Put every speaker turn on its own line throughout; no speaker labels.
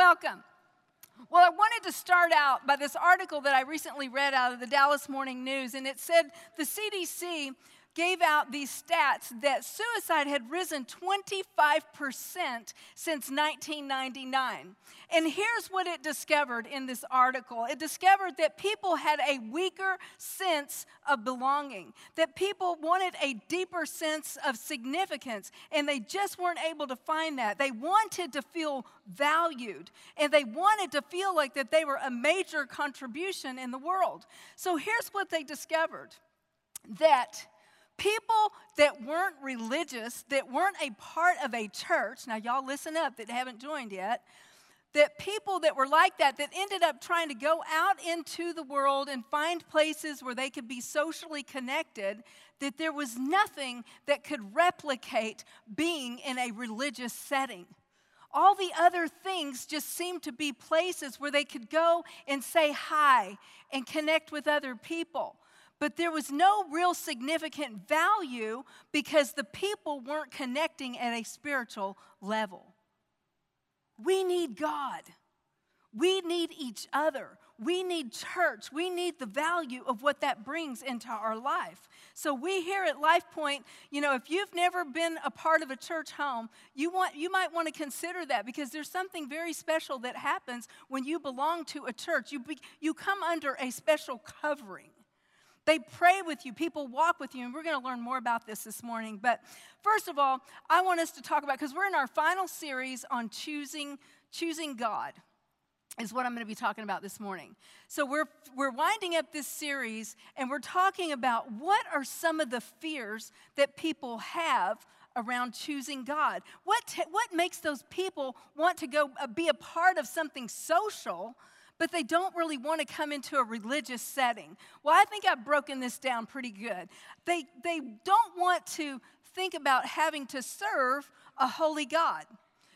welcome. Well, I wanted to start out by this article that I recently read out of the Dallas Morning News, and it said the CDC gave out these stats that suicide had risen 25% since 1999. And here's what it discovered in this article it discovered that people had a weaker sense of belonging, that people wanted a deeper sense of significance, and they just weren't able to find that. They wanted to feel valued, and they wanted to feel like that they were a major contribution in the world. So here's what they discovered that people that weren't religious, that weren't a part of a church, now y'all listen up that haven't joined yet, that people that were like that, that ended up trying to go out into the world and find places where they could be socially connected, that there was nothing that could replicate being in a religious setting. All the other things just seemed to be places where they could go and say hi and connect with other people but there was no real significant value because the people weren't connecting at a spiritual level. We need God. We need each other. We need church. We need the value of what that brings into our life. So we here at Life Point, you know, if you've never been a part of a church home, you want you might want to consider that because there's something very special that happens when you belong to a church. You be, you come under a special covering. They pray with you, people walk with you, and we're going to learn more about this this morning. But first of all, I want us to talk about because we're in our final series on choosing choosing God is what I'm going to be talking about this morning. So we're we're winding up this series and we're talking about what are some of the fears that people have around choosing God. What t- what makes those people want to go uh, be a part of something social but they don't really want to come into a religious setting. Well, I think I've broken this down pretty good. They, they don't want to think about having to serve a holy God.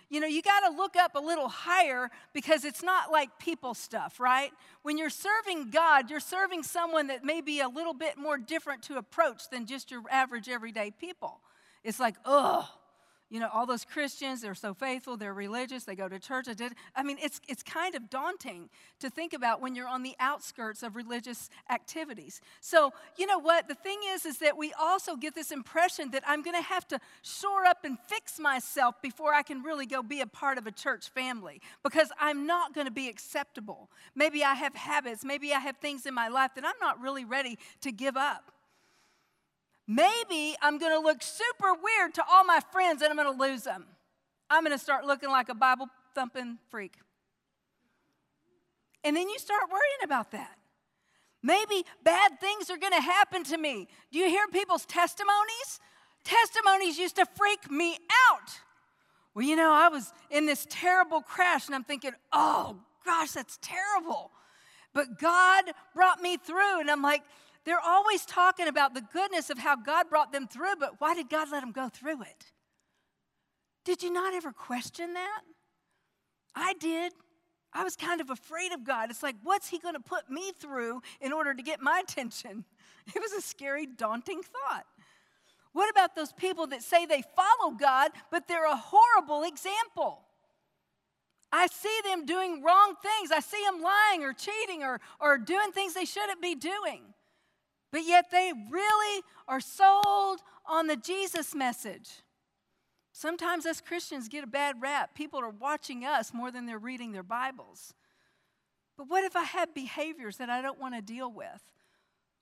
You know, you got to look up a little higher because it's not like people stuff, right? When you're serving God, you're serving someone that may be a little bit more different to approach than just your average everyday people. It's like, ugh, you know, all those Christians, they're so faithful, they're religious, they go to church. I, did, I mean, it's, it's kind of daunting to think about when you're on the outskirts of religious activities. So, you know what? The thing is, is that we also get this impression that I'm going to have to shore up and fix myself before I can really go be a part of a church family because I'm not going to be acceptable. Maybe I have habits, maybe I have things in my life that I'm not really ready to give up. Maybe I'm going to look super weird to all my friends and I'm going to lose them. I'm going to start looking like a Bible thumping freak. And then you start worrying about that. Maybe bad things are going to happen to me. Do you hear people's testimonies? Testimonies used to freak me out. Well, you know, I was in this terrible crash and I'm thinking, oh gosh, that's terrible. But God brought me through. And I'm like, they're always talking about the goodness of how God brought them through, but why did God let them go through it? Did you not ever question that? I did. I was kind of afraid of God. It's like, what's He going to put me through in order to get my attention? It was a scary, daunting thought. What about those people that say they follow God, but they're a horrible example? I see them doing wrong things. I see them lying or cheating or, or doing things they shouldn't be doing but yet they really are sold on the Jesus message. Sometimes us Christians get a bad rap. People are watching us more than they're reading their Bibles. But what if I have behaviors that I don't want to deal with?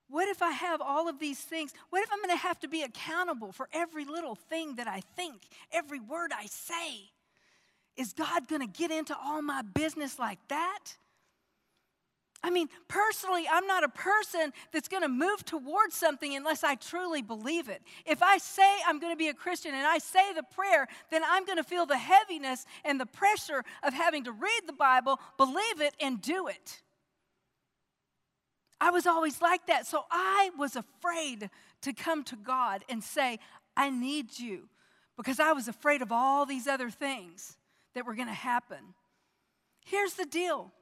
What if I have all of these things? What if I'm going to have to be accountable for every little thing that I think, every word I say? Is God going to get into all my business like that? I mean, personally, I'm not a person that's going to move towards something unless I truly believe it. If I say I'm going to be a Christian and I say the prayer, then I'm going to feel the heaviness and the pressure of having to read the Bible, believe it, and do it. I was always like that. So I was afraid to come to God and say, I need you, because I was afraid of all these other things that were going to happen. Here's the deal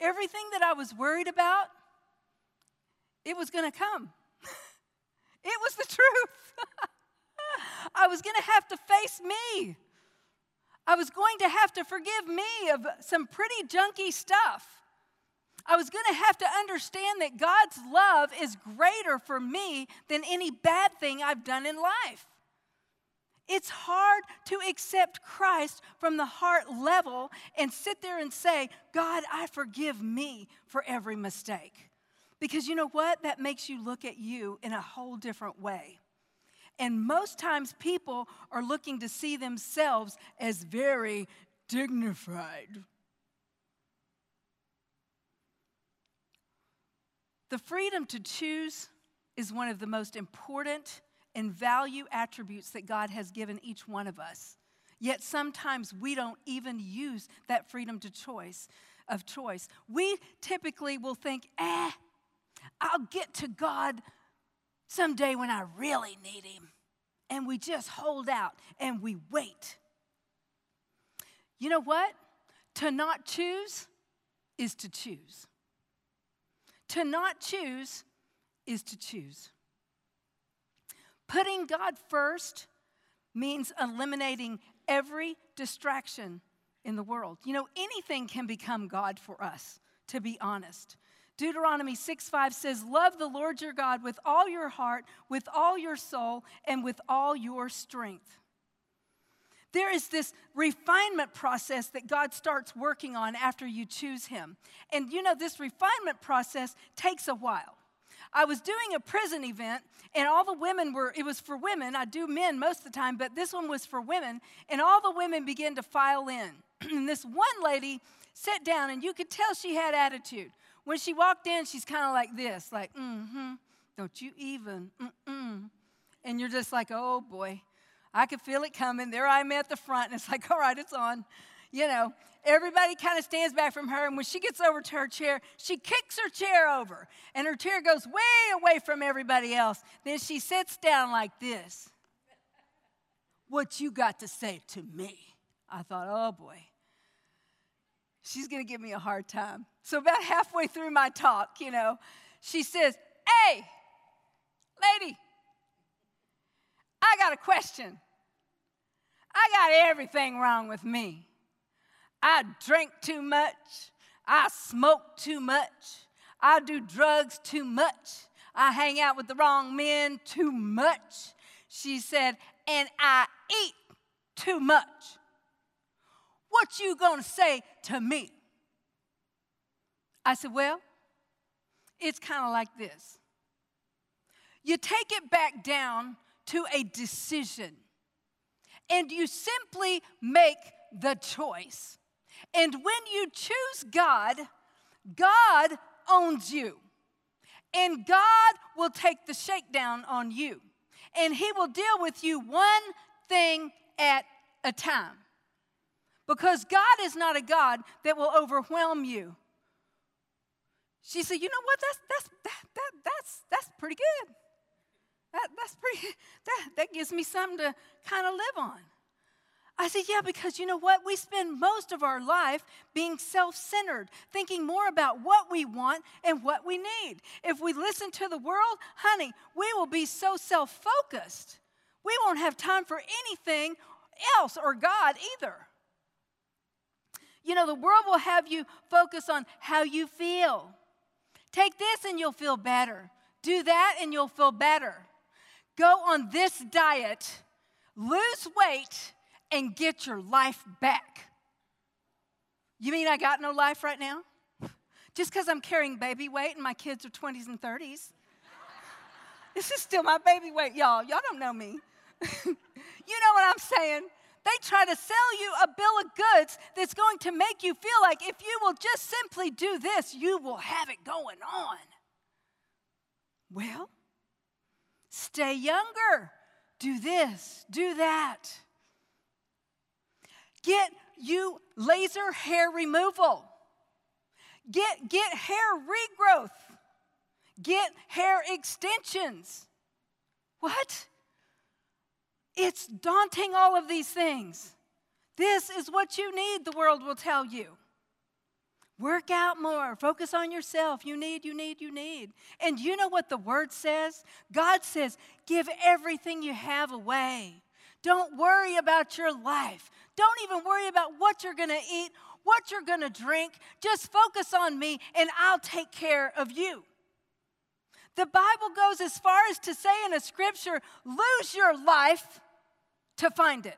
everything that I was worried about, it was going to come. it was the truth. I was going to have to face me. I was going to have to forgive me of some pretty junky stuff. I was going to have to understand that God's love is greater for me than any bad thing I've done in life. It's hard to accept Christ from the heart level and sit there and say, God, I forgive me for every mistake. Because you know what? That makes you look at you in a whole different way. And most times people are looking to see themselves as very dignified. The freedom to choose is one of the most important and value attributes that God has given each one of us. Yet sometimes we don't even use that freedom to choice of choice. We typically will think, "Eh, I'll get to God someday when I really need him." And we just hold out and we wait. You know what? To not choose is to choose. To not choose is to choose. Putting God first means eliminating every distraction in the world. You know, anything can become God for us, to be honest. Deuteronomy 6 5 says, Love the Lord your God with all your heart, with all your soul, and with all your strength. There is this refinement process that God starts working on after you choose Him. And you know, this refinement process takes a while. I was doing a prison event, and all the women were, it was for women. I do men most of the time, but this one was for women. And all the women began to file in. and this one lady sat down, and you could tell she had attitude. When she walked in, she's kind of like this, like, mm hmm, don't you even, mm mm. And you're just like, oh boy. I could feel it coming. There I am at the front, and it's like, all right, it's on. You know, everybody kind of stands back from her, and when she gets over to her chair, she kicks her chair over, and her chair goes way away from everybody else. Then she sits down like this. What you got to say to me? I thought, oh boy, she's gonna give me a hard time. So, about halfway through my talk, you know, she says, Hey, lady, I got a question. I got everything wrong with me. I drink too much. I smoke too much. I do drugs too much. I hang out with the wrong men too much. She said, and I eat too much. What you gonna say to me? I said, well, it's kind of like this. You take it back down to a decision. And you simply make the choice. And when you choose God, God owns you. And God will take the shakedown on you. And He will deal with you one thing at a time. Because God is not a God that will overwhelm you. She said, You know what? That's, that's, that, that, that's, that's pretty good. That, that's pretty, that, that gives me something to kind of live on. I said, Yeah, because you know what? We spend most of our life being self centered, thinking more about what we want and what we need. If we listen to the world, honey, we will be so self focused. We won't have time for anything else or God either. You know, the world will have you focus on how you feel. Take this and you'll feel better. Do that and you'll feel better go on this diet, lose weight, and get your life back. You mean I got no life right now? Just because I'm carrying baby weight and my kids are 20s and 30s? This is still my baby weight, y'all. Y'all don't know me. you know what I'm saying? They try to sell you a bill of goods that's going to make you feel like if you will just simply do this, you will have it going on. Well, Stay younger. Do this, do that. Get you laser hair removal. Get, get hair regrowth. Get hair extensions. What? It's daunting, all of these things. This is what you need, the world will tell you. Work out more. Focus on yourself. You need, you need, you need. And you know what the word says? God says, give everything you have away. Don't worry about your life. Don't even worry about what you're going to eat, what you're going to drink. Just focus on me and I'll take care of you. The Bible goes as far as to say in a scripture lose your life to find it.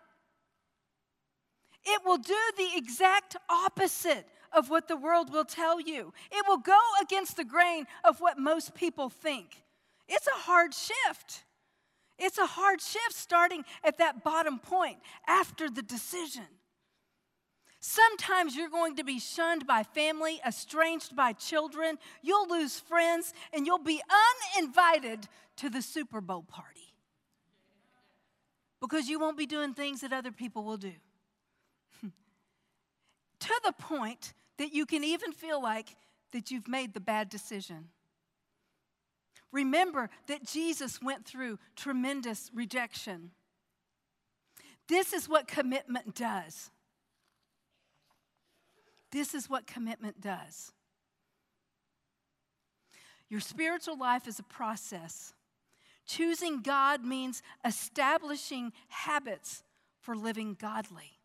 It will do the exact opposite of what the world will tell you. It will go against the grain of what most people think. It's a hard shift. It's a hard shift starting at that bottom point after the decision. Sometimes you're going to be shunned by family, estranged by children, you'll lose friends, and you'll be uninvited to the Super Bowl party because you won't be doing things that other people will do. to the point that you can even feel like that you've made the bad decision. Remember that Jesus went through tremendous rejection. This is what commitment does. This is what commitment does. Your spiritual life is a process. Choosing God means establishing habits for living godly,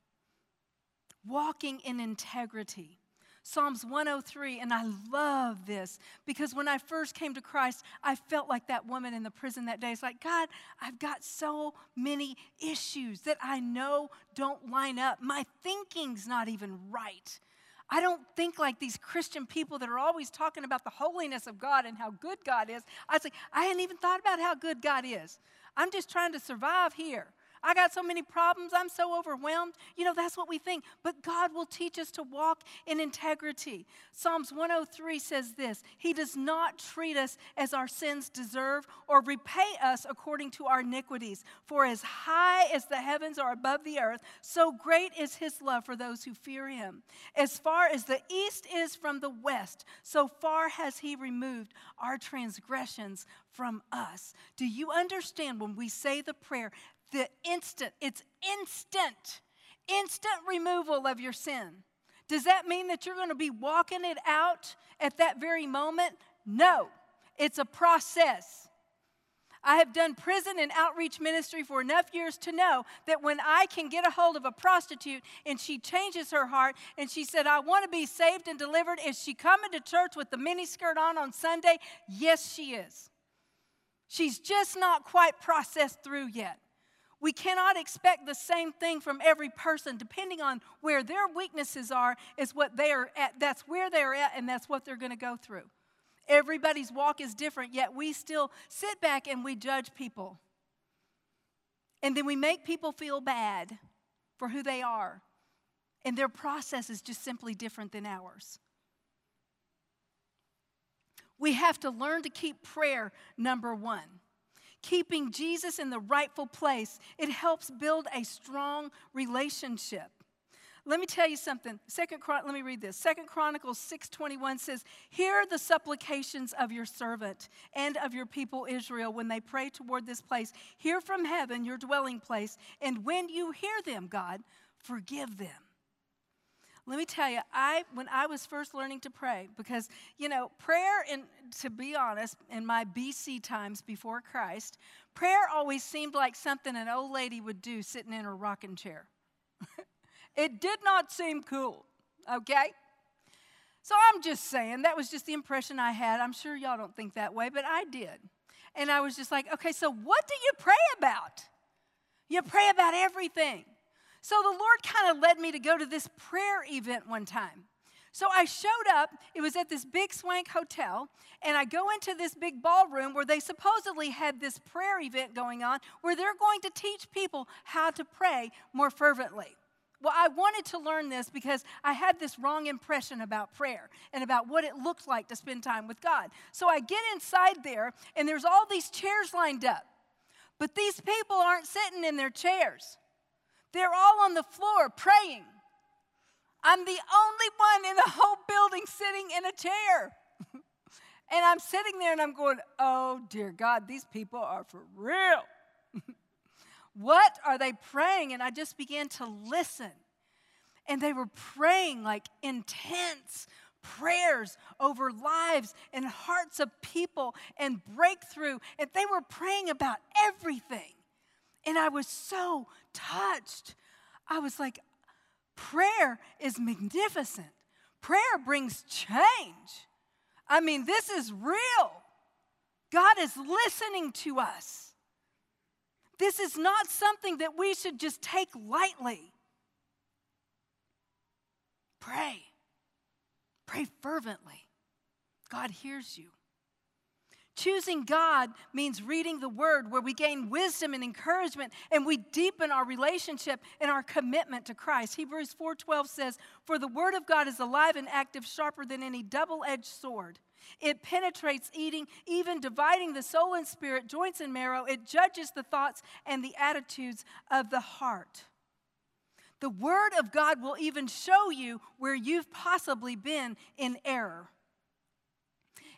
walking in integrity. Psalms 103, and I love this because when I first came to Christ, I felt like that woman in the prison that day. It's like, God, I've got so many issues that I know don't line up. My thinking's not even right. I don't think like these Christian people that are always talking about the holiness of God and how good God is. I say, I hadn't even thought about how good God is. I'm just trying to survive here. I got so many problems. I'm so overwhelmed. You know, that's what we think. But God will teach us to walk in integrity. Psalms 103 says this He does not treat us as our sins deserve or repay us according to our iniquities. For as high as the heavens are above the earth, so great is His love for those who fear Him. As far as the east is from the west, so far has He removed our transgressions from us. Do you understand when we say the prayer the instant, it's instant, instant removal of your sin. Does that mean that you're going to be walking it out at that very moment? No, it's a process. I have done prison and outreach ministry for enough years to know that when I can get a hold of a prostitute and she changes her heart and she said, I want to be saved and delivered, is she coming to church with the miniskirt on on Sunday? Yes, she is. She's just not quite processed through yet. We cannot expect the same thing from every person. Depending on where their weaknesses are, is what they are at. That's where they're at, and that's what they're going to go through. Everybody's walk is different, yet we still sit back and we judge people. And then we make people feel bad for who they are. And their process is just simply different than ours. We have to learn to keep prayer number one keeping Jesus in the rightful place, it helps build a strong relationship. Let me tell you something. Second, let me read this. Second Chronicles 6:21 says, "Hear the supplications of your servant and of your people Israel when they pray toward this place. Hear from heaven your dwelling place, and when you hear them, God, forgive them." Let me tell you, I when I was first learning to pray, because you know, prayer and to be honest, in my BC times before Christ, prayer always seemed like something an old lady would do sitting in her rocking chair. it did not seem cool, okay? So I'm just saying, that was just the impression I had. I'm sure y'all don't think that way, but I did. And I was just like, okay, so what do you pray about? You pray about everything. So the Lord kind of led me to go to this prayer event one time. So I showed up, it was at this big swank hotel, and I go into this big ballroom where they supposedly had this prayer event going on where they're going to teach people how to pray more fervently. Well, I wanted to learn this because I had this wrong impression about prayer and about what it looked like to spend time with God. So I get inside there, and there's all these chairs lined up. But these people aren't sitting in their chairs. They're all on the floor praying. I'm the only one in the whole building sitting in a chair. and I'm sitting there and I'm going, oh dear God, these people are for real. what are they praying? And I just began to listen. And they were praying like intense prayers over lives and hearts of people and breakthrough. And they were praying about everything. And I was so touched. I was like, prayer is magnificent. Prayer brings change. I mean, this is real. God is listening to us. This is not something that we should just take lightly. Pray. Pray fervently. God hears you. Choosing God means reading the Word where we gain wisdom and encouragement and we deepen our relationship and our commitment to Christ. Hebrews 4:12 says, "For the Word of God is alive and active, sharper than any double-edged sword. It penetrates eating, even dividing the soul and spirit, joints and marrow. It judges the thoughts and the attitudes of the heart." The Word of God will even show you where you've possibly been in error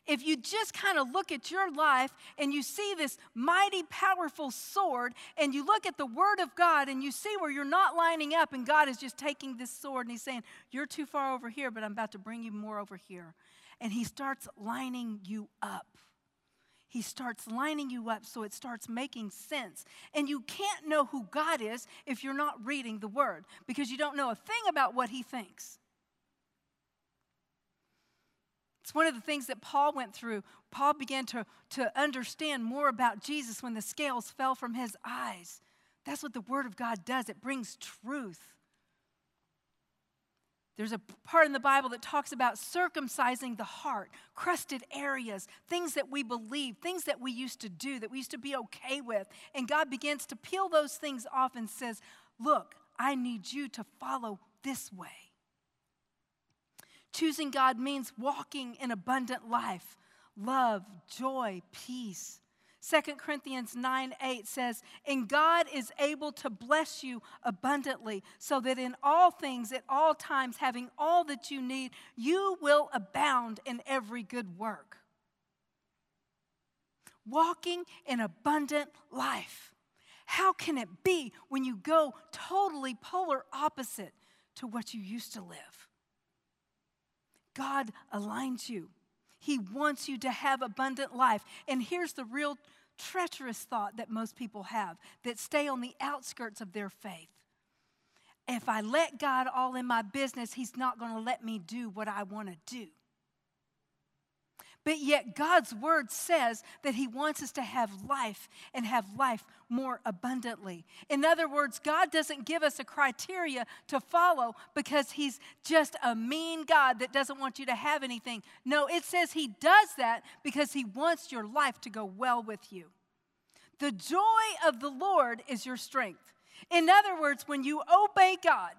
if you just kind of look at your life and you see this mighty, powerful sword, and you look at the Word of God and you see where you're not lining up, and God is just taking this sword and He's saying, You're too far over here, but I'm about to bring you more over here. And He starts lining you up. He starts lining you up so it starts making sense. And you can't know who God is if you're not reading the Word because you don't know a thing about what He thinks. It's one of the things that Paul went through. Paul began to, to understand more about Jesus when the scales fell from his eyes. That's what the Word of God does, it brings truth. There's a part in the Bible that talks about circumcising the heart, crusted areas, things that we believe, things that we used to do, that we used to be okay with. And God begins to peel those things off and says, Look, I need you to follow this way. Choosing God means walking in abundant life, love, joy, peace. 2 Corinthians 9 8 says, And God is able to bless you abundantly, so that in all things, at all times, having all that you need, you will abound in every good work. Walking in abundant life. How can it be when you go totally polar opposite to what you used to live? God aligns you. He wants you to have abundant life. And here's the real treacherous thought that most people have that stay on the outskirts of their faith. If I let God all in my business, He's not going to let me do what I want to do. But yet, God's word says that He wants us to have life and have life more abundantly. In other words, God doesn't give us a criteria to follow because He's just a mean God that doesn't want you to have anything. No, it says He does that because He wants your life to go well with you. The joy of the Lord is your strength. In other words, when you obey God,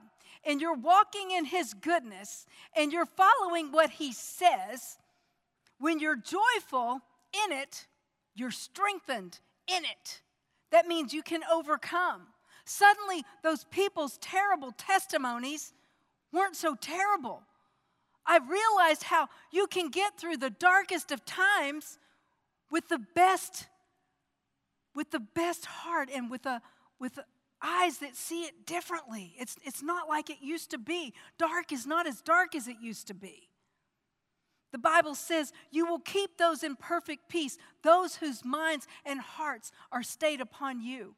and you're walking in His goodness and you're following what He says, when you're joyful in it, you're strengthened in it. That means you can overcome. Suddenly, those people's terrible testimonies weren't so terrible. I realized how you can get through the darkest of times with the best with the best heart and with a with eyes that see it differently. It's it's not like it used to be. Dark is not as dark as it used to be. The Bible says, You will keep those in perfect peace, those whose minds and hearts are stayed upon you.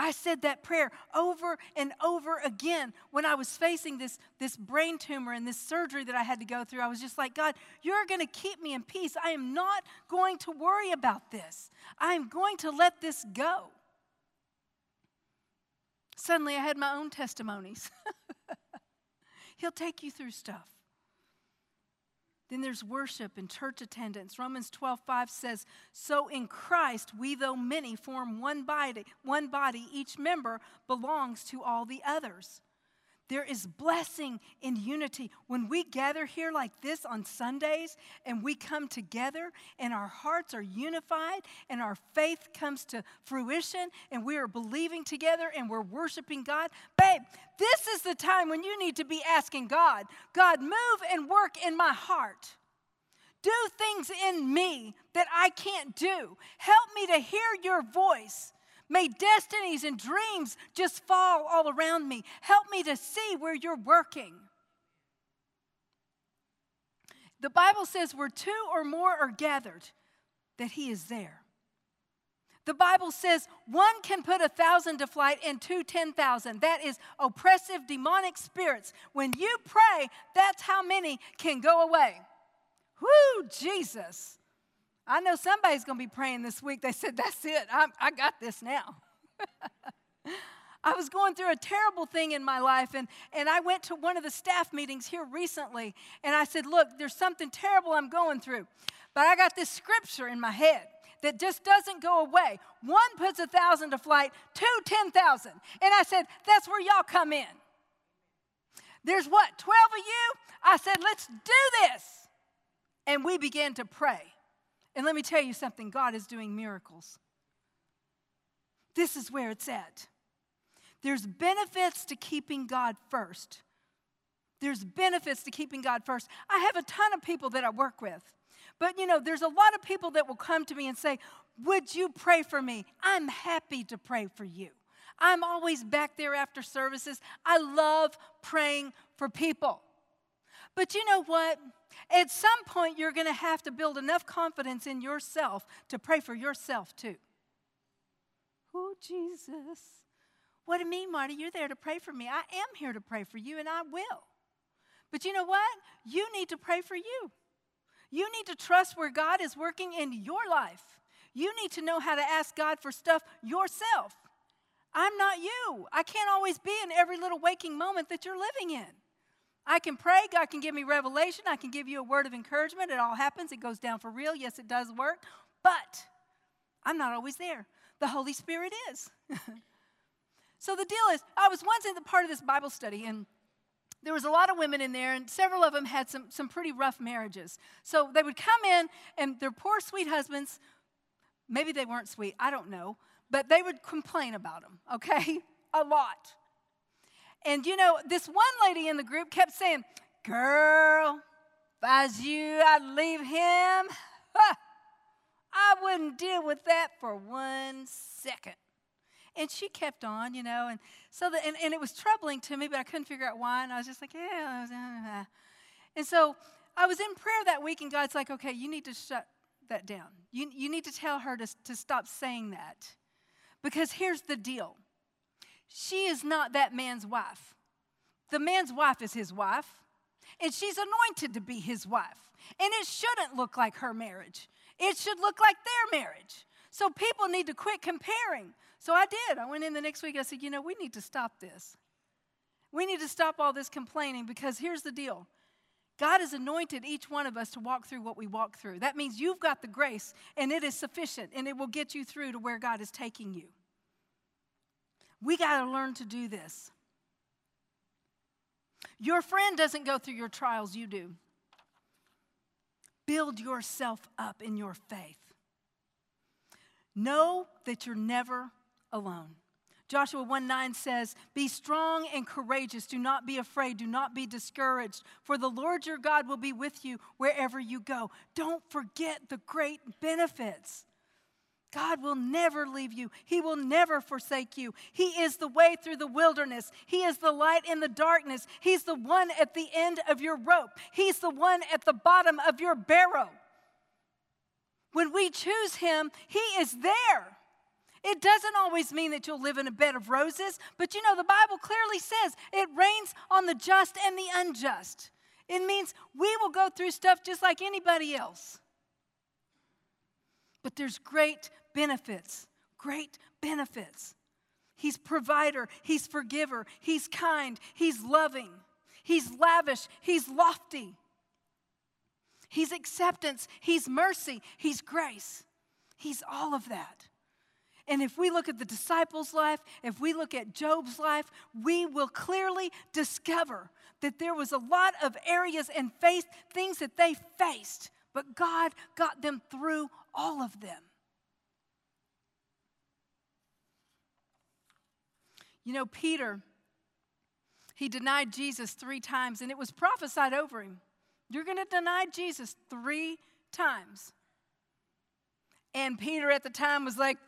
I said that prayer over and over again when I was facing this, this brain tumor and this surgery that I had to go through. I was just like, God, you're going to keep me in peace. I am not going to worry about this. I am going to let this go. Suddenly, I had my own testimonies. He'll take you through stuff. Then there's worship and church attendance. Romans 12, 5 says, So in Christ, we, though many, form one body, one body, each member belongs to all the others. There is blessing in unity. When we gather here like this on Sundays and we come together and our hearts are unified and our faith comes to fruition and we are believing together and we're worshiping God, babe, this is the time when you need to be asking God, God, move and work in my heart. Do things in me that I can't do. Help me to hear your voice. May destinies and dreams just fall all around me. Help me to see where you're working. The Bible says where two or more are gathered, that He is there. The Bible says one can put a thousand to flight and two, ten thousand. That is oppressive demonic spirits. When you pray, that's how many can go away. Whoo, Jesus. I know somebody's going to be praying this week. They said, That's it. I, I got this now. I was going through a terrible thing in my life, and, and I went to one of the staff meetings here recently, and I said, Look, there's something terrible I'm going through. But I got this scripture in my head that just doesn't go away. One puts a thousand to flight, two, ten thousand. And I said, That's where y'all come in. There's what, 12 of you? I said, Let's do this. And we began to pray. And let me tell you something God is doing miracles. This is where it's at. There's benefits to keeping God first. There's benefits to keeping God first. I have a ton of people that I work with. But you know, there's a lot of people that will come to me and say, Would you pray for me? I'm happy to pray for you. I'm always back there after services. I love praying for people. But you know what? At some point, you're going to have to build enough confidence in yourself to pray for yourself too. Oh, Jesus. What do you mean, Marty? You're there to pray for me. I am here to pray for you, and I will. But you know what? You need to pray for you. You need to trust where God is working in your life. You need to know how to ask God for stuff yourself. I'm not you. I can't always be in every little waking moment that you're living in. I can pray, God can give me revelation, I can give you a word of encouragement. It all happens, it goes down for real. Yes, it does work, but I'm not always there. The Holy Spirit is. So the deal is, I was once in the part of this Bible study, and there was a lot of women in there, and several of them had some, some pretty rough marriages. So they would come in, and their poor, sweet husbands, maybe they weren't sweet, I don't know, but they would complain about them, okay? A lot. And you know, this one lady in the group kept saying, Girl, if I was you, I'd leave him. I wouldn't deal with that for one second. And she kept on, you know, and so the, and, and it was troubling to me, but I couldn't figure out why. And I was just like, yeah. Uh, uh, uh. And so I was in prayer that week, and God's like, okay, you need to shut that down. You, you need to tell her to, to stop saying that. Because here's the deal she is not that man's wife. The man's wife is his wife, and she's anointed to be his wife. And it shouldn't look like her marriage, it should look like their marriage. So people need to quit comparing. So I did. I went in the next week. I said, you know, we need to stop this. We need to stop all this complaining because here's the deal God has anointed each one of us to walk through what we walk through. That means you've got the grace and it is sufficient and it will get you through to where God is taking you. We got to learn to do this. Your friend doesn't go through your trials, you do. Build yourself up in your faith. Know that you're never alone. Joshua 1 9 says, Be strong and courageous. Do not be afraid. Do not be discouraged. For the Lord your God will be with you wherever you go. Don't forget the great benefits. God will never leave you. He will never forsake you. He is the way through the wilderness. He is the light in the darkness. He's the one at the end of your rope. He's the one at the bottom of your barrow. When we choose Him, He is there. It doesn't always mean that you'll live in a bed of roses, but you know, the Bible clearly says it rains on the just and the unjust. It means we will go through stuff just like anybody else. But there's great benefits, great benefits. He's provider, he's forgiver, he's kind, he's loving, he's lavish, he's lofty. He's acceptance, he's mercy, he's grace. He's all of that. And if we look at the disciples' life, if we look at Job's life, we will clearly discover that there was a lot of areas and faith, things that they faced, but God got them through all of them. You know, Peter, he denied Jesus three times, and it was prophesied over him. You're going to deny Jesus three times. And Peter at the time was like,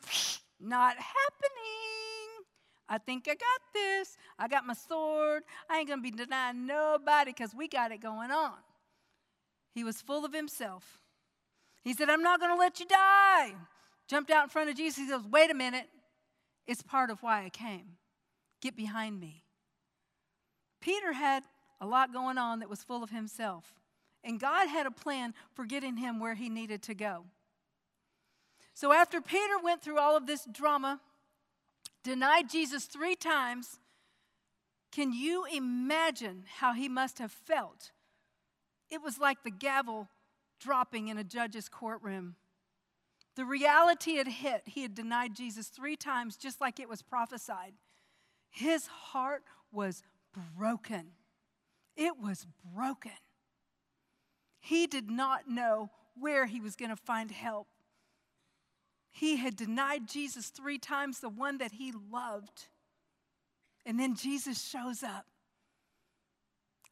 not happening. I think I got this. I got my sword. I ain't going to be denying nobody because we got it going on. He was full of himself. He said, I'm not going to let you die. jumped out in front of Jesus. He goes, Wait a minute. It's part of why I came. Get behind me. Peter had a lot going on that was full of himself, and God had a plan for getting him where he needed to go. So after Peter went through all of this drama, denied Jesus three times, can you imagine how he must have felt? It was like the gavel dropping in a judge's courtroom. The reality had hit. He had denied Jesus three times, just like it was prophesied. His heart was broken. It was broken. He did not know where he was going to find help. He had denied Jesus three times, the one that he loved. And then Jesus shows up.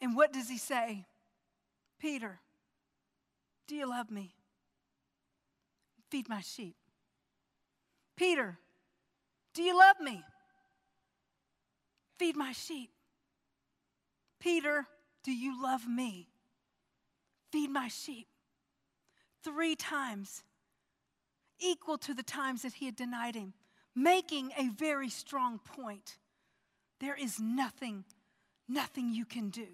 And what does he say? Peter, do you love me? Feed my sheep. Peter, do you love me? Feed my sheep. Peter, do you love me? Feed my sheep. Three times, equal to the times that he had denied him, making a very strong point. There is nothing, nothing you can do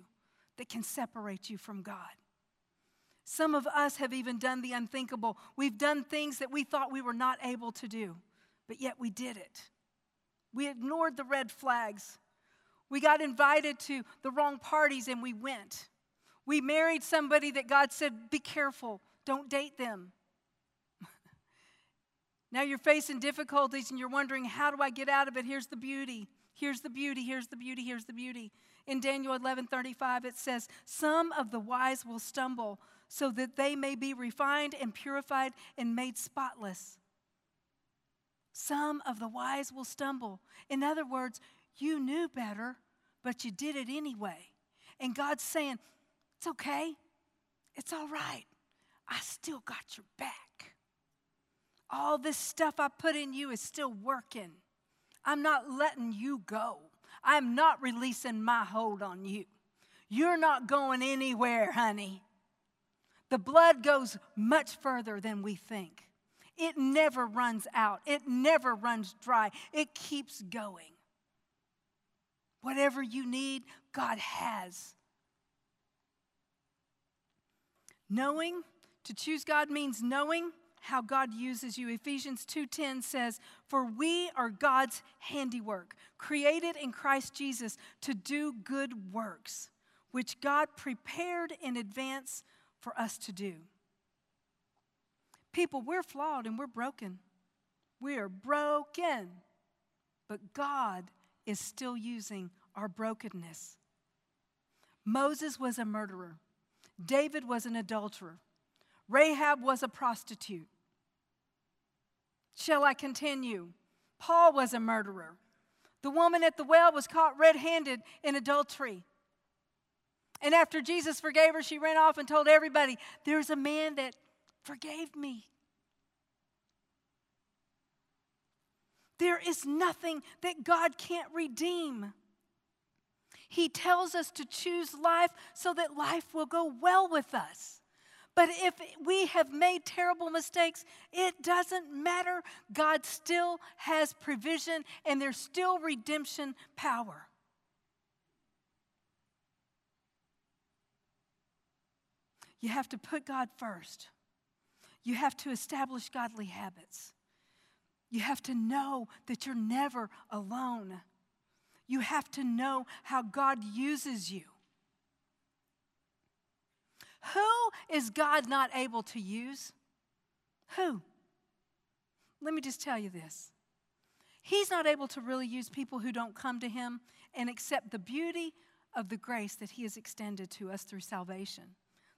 that can separate you from God. Some of us have even done the unthinkable. We've done things that we thought we were not able to do, but yet we did it. We ignored the red flags. We got invited to the wrong parties and we went. We married somebody that God said, be careful, don't date them. now you're facing difficulties and you're wondering, how do I get out of it? Here's the beauty. Here's the beauty. Here's the beauty. Here's the beauty. In Daniel 11 35, it says, Some of the wise will stumble so that they may be refined and purified and made spotless. Some of the wise will stumble. In other words, you knew better, but you did it anyway. And God's saying, It's okay. It's all right. I still got your back. All this stuff I put in you is still working. I'm not letting you go. I'm not releasing my hold on you. You're not going anywhere, honey. The blood goes much further than we think. It never runs out, it never runs dry, it keeps going. Whatever you need, God has. Knowing, to choose God means knowing how God uses you. Ephesians 2:10 says, "For we are God's handiwork, created in Christ Jesus to do good works, which God prepared in advance for us to do." People, we're flawed and we're broken. We are broken. But God is still using our brokenness. Moses was a murderer, David was an adulterer, Rahab was a prostitute. Shall I continue? Paul was a murderer. The woman at the well was caught red handed in adultery. And after Jesus forgave her, she ran off and told everybody, There's a man that forgave me. There is nothing that God can't redeem. He tells us to choose life so that life will go well with us. But if we have made terrible mistakes, it doesn't matter. God still has provision and there's still redemption power. You have to put God first. You have to establish godly habits. You have to know that you're never alone. You have to know how God uses you. Who is God not able to use? Who? Let me just tell you this. He's not able to really use people who don't come to Him and accept the beauty of the grace that He has extended to us through salvation.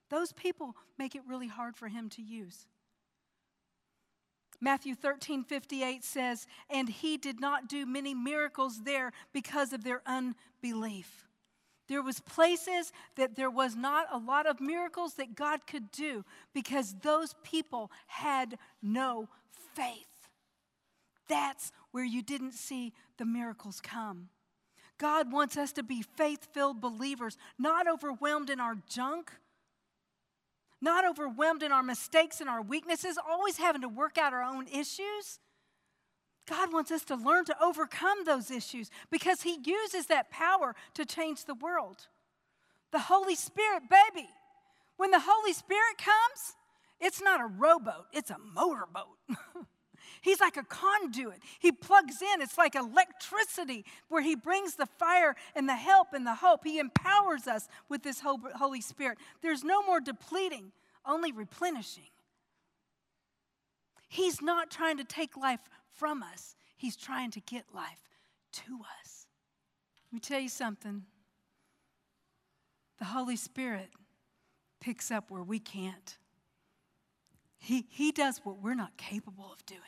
Those people make it really hard for Him to use. Matthew 13, 58 says, And he did not do many miracles there because of their unbelief. There was places that there was not a lot of miracles that God could do because those people had no faith. That's where you didn't see the miracles come. God wants us to be faith filled believers, not overwhelmed in our junk, not overwhelmed in our mistakes and our weaknesses, always having to work out our own issues. God wants us to learn to overcome those issues because He uses that power to change the world. The Holy Spirit, baby, when the Holy Spirit comes, it's not a rowboat, it's a motorboat. He's like a conduit. He plugs in. It's like electricity where He brings the fire and the help and the hope. He empowers us with this Holy Spirit. There's no more depleting, only replenishing. He's not trying to take life from us, He's trying to get life to us. Let me tell you something the Holy Spirit picks up where we can't. He, he does what we're not capable of doing.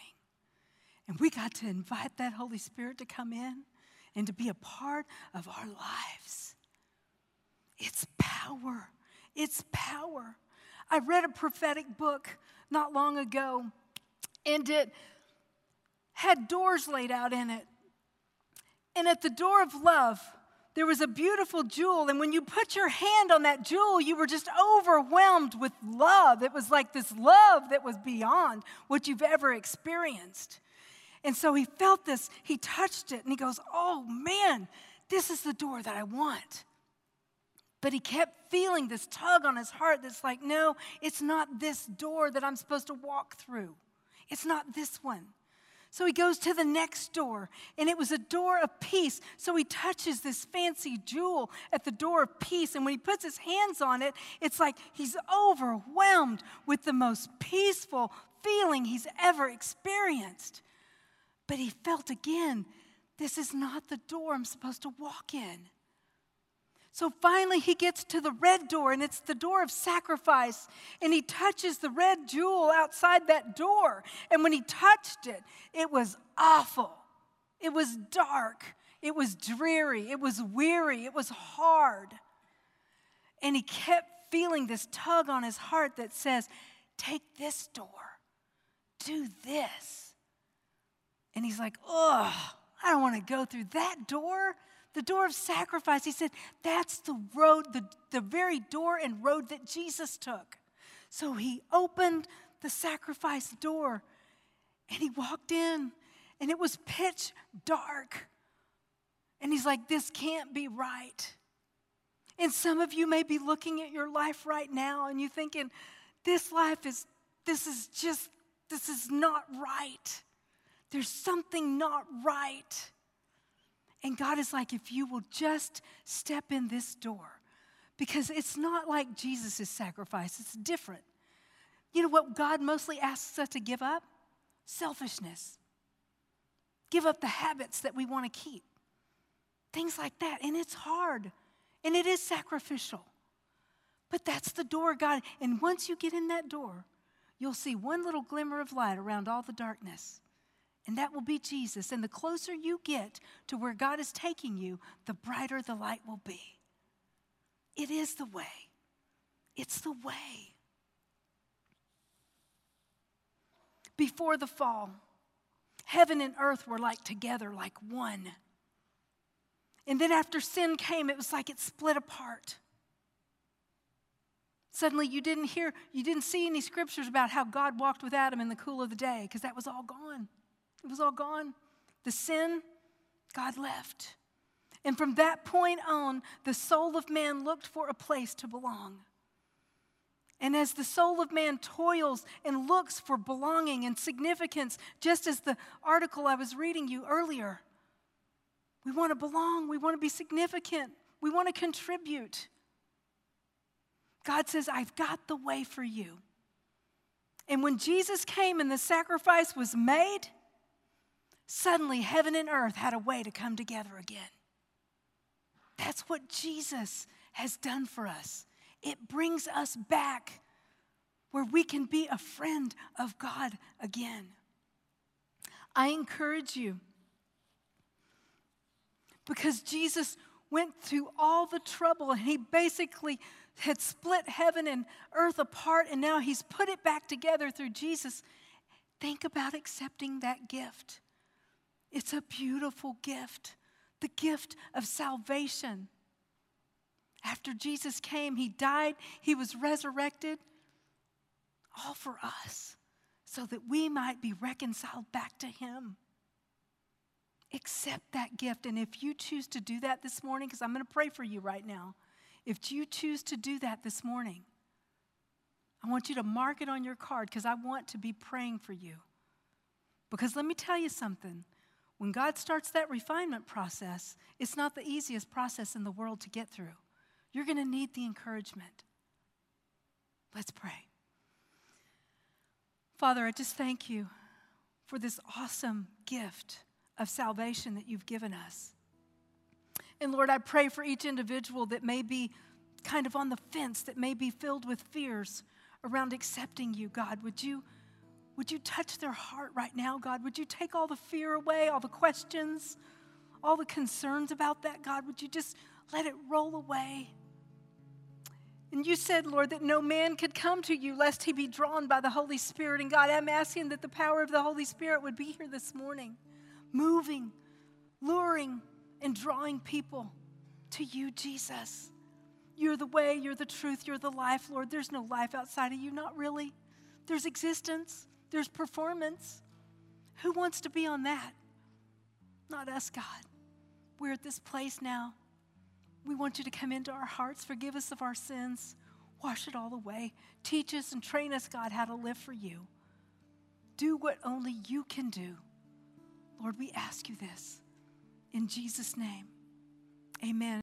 And we got to invite that Holy Spirit to come in and to be a part of our lives. It's power. It's power. I read a prophetic book not long ago, and it had doors laid out in it. And at the door of love, there was a beautiful jewel. And when you put your hand on that jewel, you were just overwhelmed with love. It was like this love that was beyond what you've ever experienced. And so he felt this, he touched it, and he goes, Oh man, this is the door that I want. But he kept feeling this tug on his heart that's like, No, it's not this door that I'm supposed to walk through. It's not this one. So he goes to the next door, and it was a door of peace. So he touches this fancy jewel at the door of peace. And when he puts his hands on it, it's like he's overwhelmed with the most peaceful feeling he's ever experienced. But he felt again, this is not the door I'm supposed to walk in. So finally, he gets to the red door, and it's the door of sacrifice. And he touches the red jewel outside that door. And when he touched it, it was awful. It was dark. It was dreary. It was weary. It was hard. And he kept feeling this tug on his heart that says, Take this door, do this. And he's like, oh, I don't want to go through that door. The door of sacrifice. He said, that's the road, the, the very door and road that Jesus took. So he opened the sacrifice door and he walked in, and it was pitch dark. And he's like, this can't be right. And some of you may be looking at your life right now and you're thinking, this life is, this is just, this is not right. There's something not right. And God is like, if you will just step in this door, because it's not like Jesus' sacrifice, it's different. You know what God mostly asks us to give up? Selfishness. Give up the habits that we want to keep. Things like that. And it's hard and it is sacrificial. But that's the door, God. And once you get in that door, you'll see one little glimmer of light around all the darkness. And that will be Jesus. And the closer you get to where God is taking you, the brighter the light will be. It is the way. It's the way. Before the fall, heaven and earth were like together, like one. And then after sin came, it was like it split apart. Suddenly you didn't hear, you didn't see any scriptures about how God walked with Adam in the cool of the day, because that was all gone. It was all gone. The sin, God left. And from that point on, the soul of man looked for a place to belong. And as the soul of man toils and looks for belonging and significance, just as the article I was reading you earlier, we want to belong, we want to be significant, we want to contribute. God says, I've got the way for you. And when Jesus came and the sacrifice was made, suddenly heaven and earth had a way to come together again. That's what Jesus has done for us. It brings us back where we can be a friend of God again. I encourage you because Jesus went through all the trouble and he basically had split heaven and earth apart and now he's put it back together through Jesus. Think about accepting that gift. It's a beautiful gift, the gift of salvation. After Jesus came, he died, he was resurrected, all for us, so that we might be reconciled back to Him. Accept that gift. And if you choose to do that this morning, because I'm going to pray for you right now, if you choose to do that this morning, I want you to mark it on your card because I want to be praying for you. Because let me tell you something when God starts that refinement process, it's not the easiest process in the world to get through. You're going to need the encouragement. Let's pray. Father, I just thank you for this awesome gift of salvation that you've given us. And Lord, I pray for each individual that may be kind of on the fence, that may be filled with fears around accepting you, God. Would you, would you touch their heart right now, God? Would you take all the fear away, all the questions, all the concerns about that, God? Would you just let it roll away? And you said, Lord, that no man could come to you lest he be drawn by the Holy Spirit. And God, I'm asking that the power of the Holy Spirit would be here this morning, moving, luring, and drawing people to you, Jesus. You're the way, you're the truth, you're the life, Lord. There's no life outside of you, not really. There's existence, there's performance. Who wants to be on that? Not us, God. We're at this place now. We want you to come into our hearts, forgive us of our sins, wash it all away. Teach us and train us, God, how to live for you. Do what only you can do. Lord, we ask you this in Jesus' name. Amen.